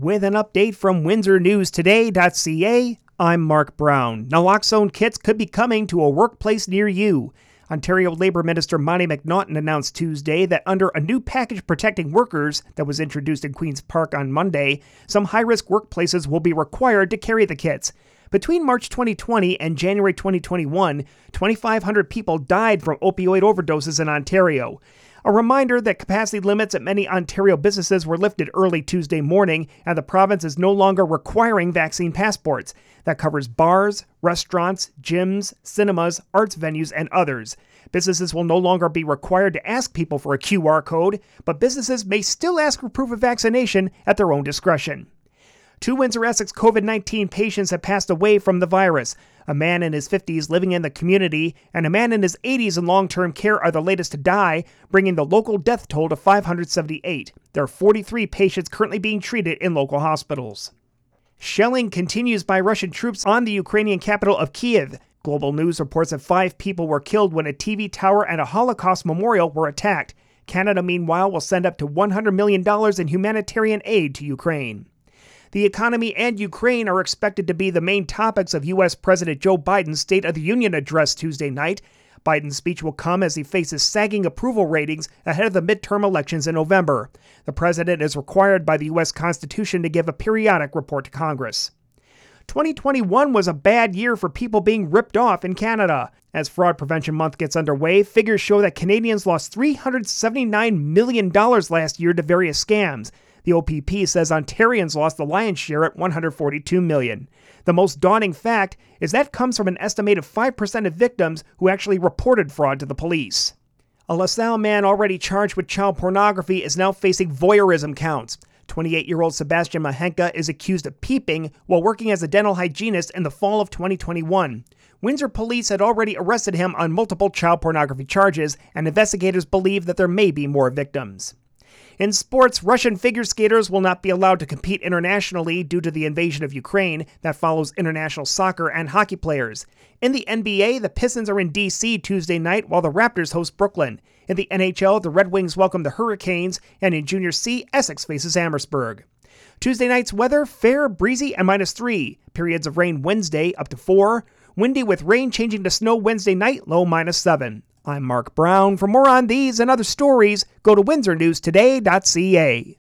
With an update from WindsorNewsToday.ca, I'm Mark Brown. Naloxone kits could be coming to a workplace near you. Ontario Labour Minister Monte McNaughton announced Tuesday that under a new package protecting workers that was introduced in Queen's Park on Monday, some high risk workplaces will be required to carry the kits. Between March 2020 and January 2021, 2,500 people died from opioid overdoses in Ontario. A reminder that capacity limits at many Ontario businesses were lifted early Tuesday morning, and the province is no longer requiring vaccine passports. That covers bars, restaurants, gyms, cinemas, arts venues, and others. Businesses will no longer be required to ask people for a QR code, but businesses may still ask for proof of vaccination at their own discretion. Two Windsor Essex COVID 19 patients have passed away from the virus. A man in his 50s living in the community and a man in his 80s in long term care are the latest to die, bringing the local death toll to 578. There are 43 patients currently being treated in local hospitals. Shelling continues by Russian troops on the Ukrainian capital of Kiev. Global News reports that five people were killed when a TV tower and a Holocaust memorial were attacked. Canada, meanwhile, will send up to $100 million in humanitarian aid to Ukraine. The economy and Ukraine are expected to be the main topics of U.S. President Joe Biden's State of the Union address Tuesday night. Biden's speech will come as he faces sagging approval ratings ahead of the midterm elections in November. The president is required by the U.S. Constitution to give a periodic report to Congress. 2021 was a bad year for people being ripped off in Canada. As Fraud Prevention Month gets underway, figures show that Canadians lost $379 million last year to various scams. The OPP says Ontarians lost the lion's share at 142 million. The most daunting fact is that comes from an estimated 5% of victims who actually reported fraud to the police. A LaSalle man already charged with child pornography is now facing voyeurism counts. 28 year old Sebastian Mahenka is accused of peeping while working as a dental hygienist in the fall of 2021. Windsor police had already arrested him on multiple child pornography charges, and investigators believe that there may be more victims. In sports, Russian figure skaters will not be allowed to compete internationally due to the invasion of Ukraine that follows international soccer and hockey players. In the NBA, the Pistons are in D.C. Tuesday night while the Raptors host Brooklyn. In the NHL, the Red Wings welcome the Hurricanes, and in Junior C, Essex faces Amherstburg. Tuesday night's weather fair, breezy, and minus three. Periods of rain Wednesday up to four. Windy with rain changing to snow Wednesday night, low minus seven. I'm Mark Brown. For more on these and other stories, go to windsornewstoday.ca.